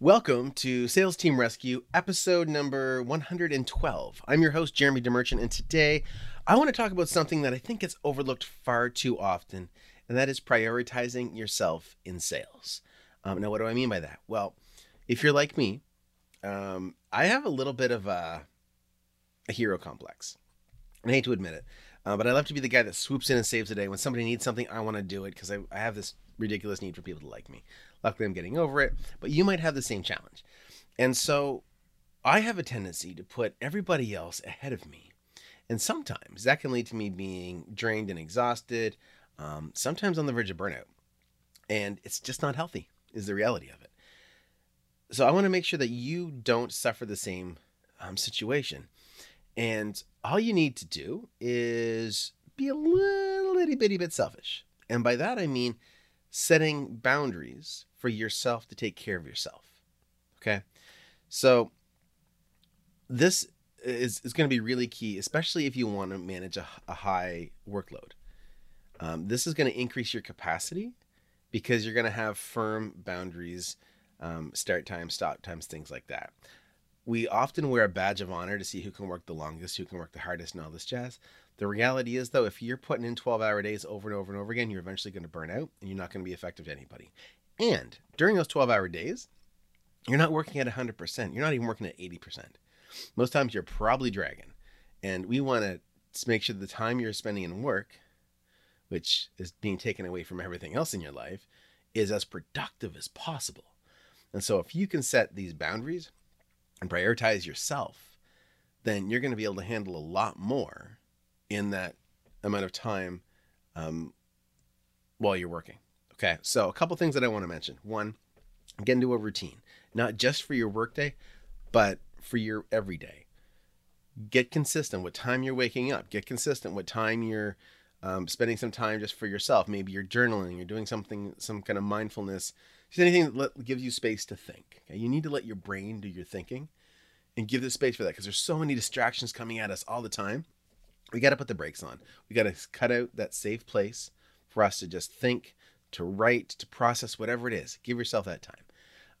Welcome to Sales Team Rescue, episode number 112. I'm your host, Jeremy DeMerchant, and today I want to talk about something that I think gets overlooked far too often, and that is prioritizing yourself in sales. Um, now, what do I mean by that? Well, if you're like me, um, I have a little bit of a, a hero complex. I hate to admit it, uh, but I love to be the guy that swoops in and saves the day. When somebody needs something, I want to do it because I, I have this ridiculous need for people to like me. Luckily, I'm getting over it, but you might have the same challenge. And so I have a tendency to put everybody else ahead of me. And sometimes that can lead to me being drained and exhausted, um, sometimes on the verge of burnout. And it's just not healthy, is the reality of it. So I want to make sure that you don't suffer the same um, situation. And all you need to do is be a little itty bitty bit selfish. And by that, I mean setting boundaries for yourself to take care of yourself. Okay. So this is, is going to be really key, especially if you want to manage a, a high workload. Um, this is going to increase your capacity because you're going to have firm boundaries, um, start times, stop times, things like that. We often wear a badge of honor to see who can work the longest, who can work the hardest, and all this jazz. The reality is, though, if you're putting in 12 hour days over and over and over again, you're eventually going to burn out and you're not going to be effective to anybody. And during those 12 hour days, you're not working at 100%. You're not even working at 80%. Most times you're probably dragging. And we want to make sure the time you're spending in work, which is being taken away from everything else in your life, is as productive as possible. And so if you can set these boundaries and prioritize yourself, then you're going to be able to handle a lot more in that amount of time um, while you're working. Okay, so a couple things that I want to mention. One, get into a routine, not just for your workday, but for your everyday. Get consistent what time you're waking up. Get consistent what time you're um, spending some time just for yourself. Maybe you're journaling. You're doing something, some kind of mindfulness. Just anything that let, gives you space to think. Okay? You need to let your brain do your thinking, and give the space for that because there's so many distractions coming at us all the time. We got to put the brakes on. We got to cut out that safe place for us to just think, to write, to process whatever it is. Give yourself that time.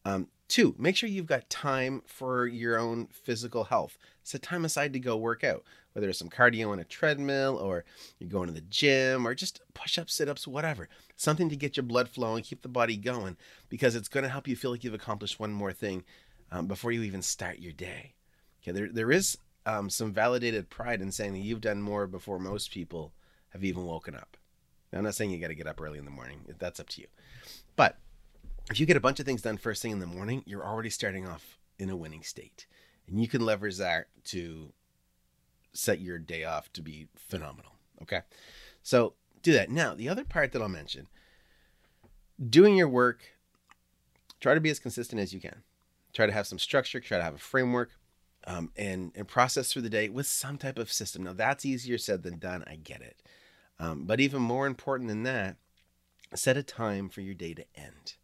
Um, two, make sure you've got time for your own physical health. Set time aside to go work out, whether it's some cardio on a treadmill or you're going to the gym or just push ups, sit ups, whatever. Something to get your blood flowing, keep the body going, because it's going to help you feel like you've accomplished one more thing um, before you even start your day. Okay, there, there is um, some validated pride in saying that you've done more before most people have even woken up. Now, I'm not saying you got to get up early in the morning, that's up to you. But if you get a bunch of things done first thing in the morning, you're already starting off in a winning state. And you can leverage that to set your day off to be phenomenal. Okay. So do that. Now, the other part that I'll mention doing your work, try to be as consistent as you can. Try to have some structure, try to have a framework, um, and, and process through the day with some type of system. Now, that's easier said than done. I get it. Um, but even more important than that, set a time for your day to end.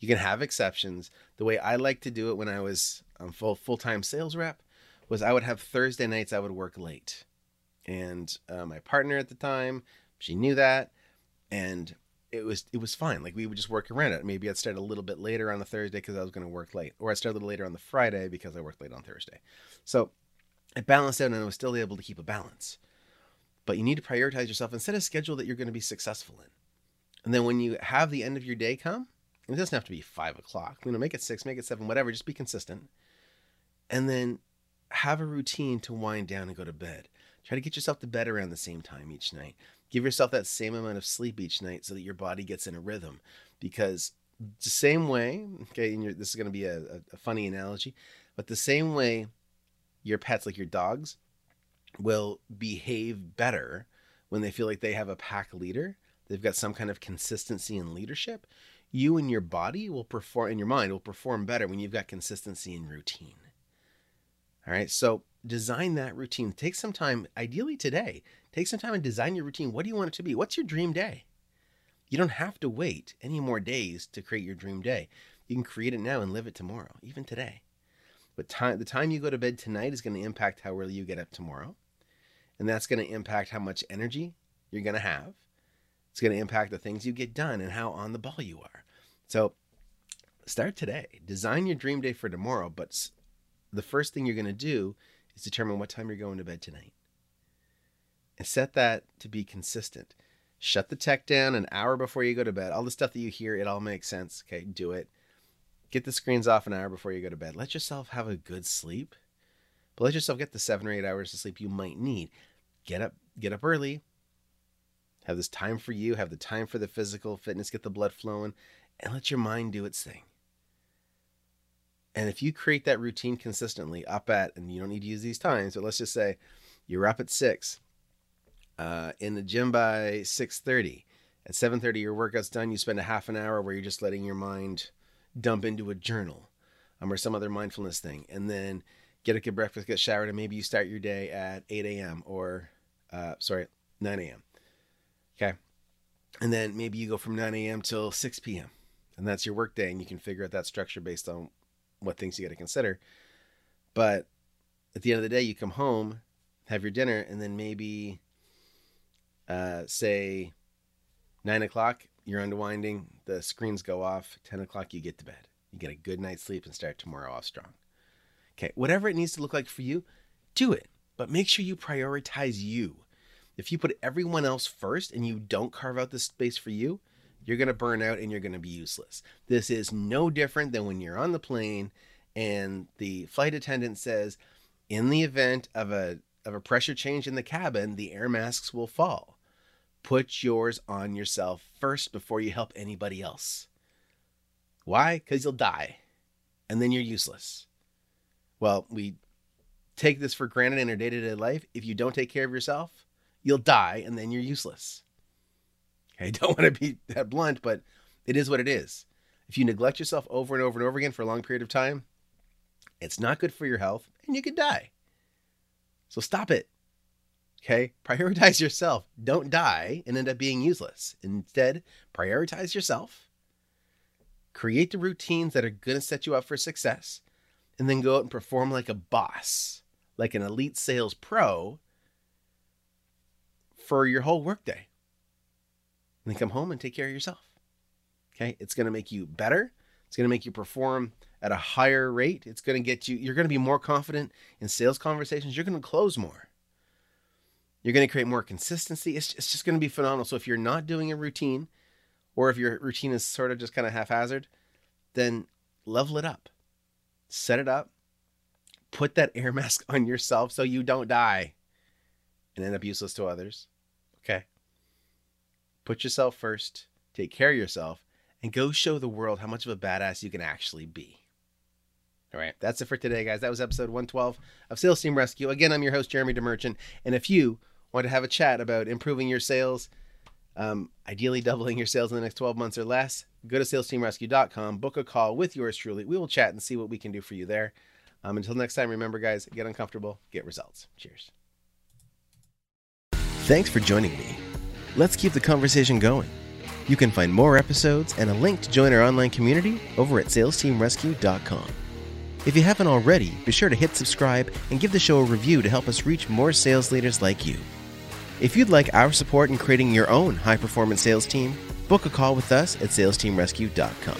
You can have exceptions. The way I like to do it when I was um, full full time sales rep was I would have Thursday nights I would work late, and uh, my partner at the time she knew that, and it was it was fine. Like we would just work around it. Maybe I'd start a little bit later on the Thursday because I was going to work late, or I'd start a little later on the Friday because I worked late on Thursday. So it balanced out, and I was still able to keep a balance. But you need to prioritize yourself and set a schedule that you're going to be successful in. And then when you have the end of your day come, it doesn't have to be five o'clock. You know, make it six, make it seven, whatever. Just be consistent. And then have a routine to wind down and go to bed. Try to get yourself to bed around the same time each night. Give yourself that same amount of sleep each night so that your body gets in a rhythm. Because the same way, okay, and this is going to be a, a funny analogy, but the same way your pets, like your dogs, will behave better when they feel like they have a pack leader. They've got some kind of consistency in leadership you and your body will perform and your mind will perform better when you've got consistency in routine. All right. So design that routine. Take some time, ideally today, Take some time and design your routine. What do you want it to be? What's your dream day? You don't have to wait any more days to create your dream day. You can create it now and live it tomorrow, even today. But time, the time you go to bed tonight is going to impact how early you get up tomorrow. And that's going to impact how much energy you're going to have. It's going to impact the things you get done and how on the ball you are. So start today. Design your dream day for tomorrow. But the first thing you're going to do is determine what time you're going to bed tonight. And set that to be consistent. Shut the tech down an hour before you go to bed. All the stuff that you hear, it all makes sense. Okay, do it. Get the screens off an hour before you go to bed. Let yourself have a good sleep. But let yourself get the seven or eight hours of sleep you might need. Get up, get up early. Have this time for you, have the time for the physical fitness, get the blood flowing, and let your mind do its thing. And if you create that routine consistently up at, and you don't need to use these times, but let's just say you're up at six, uh, in the gym by 6.30 at 7.30 your workout's done. You spend a half an hour where you're just letting your mind dump into a journal um, or some other mindfulness thing and then get a good breakfast get showered and maybe you start your day at 8 a.m or uh, sorry 9 a.m okay? And then maybe you go from 9 a.m till 6 p.m and that's your work day and you can figure out that structure based on what things you got to consider but at the end of the day you come home have your dinner and then maybe uh, say nine o'clock, you're unwinding, the screens go off. 10 o'clock, you get to bed. You get a good night's sleep and start tomorrow off strong. Okay, whatever it needs to look like for you, do it. But make sure you prioritize you. If you put everyone else first and you don't carve out the space for you, you're going to burn out and you're going to be useless. This is no different than when you're on the plane and the flight attendant says, in the event of a of a pressure change in the cabin, the air masks will fall. Put yours on yourself first before you help anybody else. Why? Because you'll die and then you're useless. Well, we take this for granted in our day to day life. If you don't take care of yourself, you'll die and then you're useless. I don't want to be that blunt, but it is what it is. If you neglect yourself over and over and over again for a long period of time, it's not good for your health and you could die. So stop it. Okay? Prioritize yourself. Don't die and end up being useless. Instead, prioritize yourself. Create the routines that are going to set you up for success. And then go out and perform like a boss, like an elite sales pro for your whole workday. And then come home and take care of yourself. Okay? It's going to make you better. It's going to make you perform at a higher rate. It's going to get you, you're going to be more confident in sales conversations. You're going to close more. You're going to create more consistency. It's, it's just going to be phenomenal. So if you're not doing a routine, or if your routine is sort of just kind of haphazard, then level it up, set it up, put that air mask on yourself so you don't die and end up useless to others. Okay. Put yourself first, take care of yourself, and go show the world how much of a badass you can actually be. All right, that's it for today, guys. That was episode 112 of Sales Team Rescue. Again, I'm your host, Jeremy DeMerchant. And if you want to have a chat about improving your sales, um, ideally doubling your sales in the next 12 months or less, go to salesteamrescue.com, book a call with yours truly. We will chat and see what we can do for you there. Um, until next time, remember, guys, get uncomfortable, get results. Cheers. Thanks for joining me. Let's keep the conversation going. You can find more episodes and a link to join our online community over at salesteamrescue.com. If you haven't already, be sure to hit subscribe and give the show a review to help us reach more sales leaders like you. If you'd like our support in creating your own high performance sales team, book a call with us at salesteamrescue.com.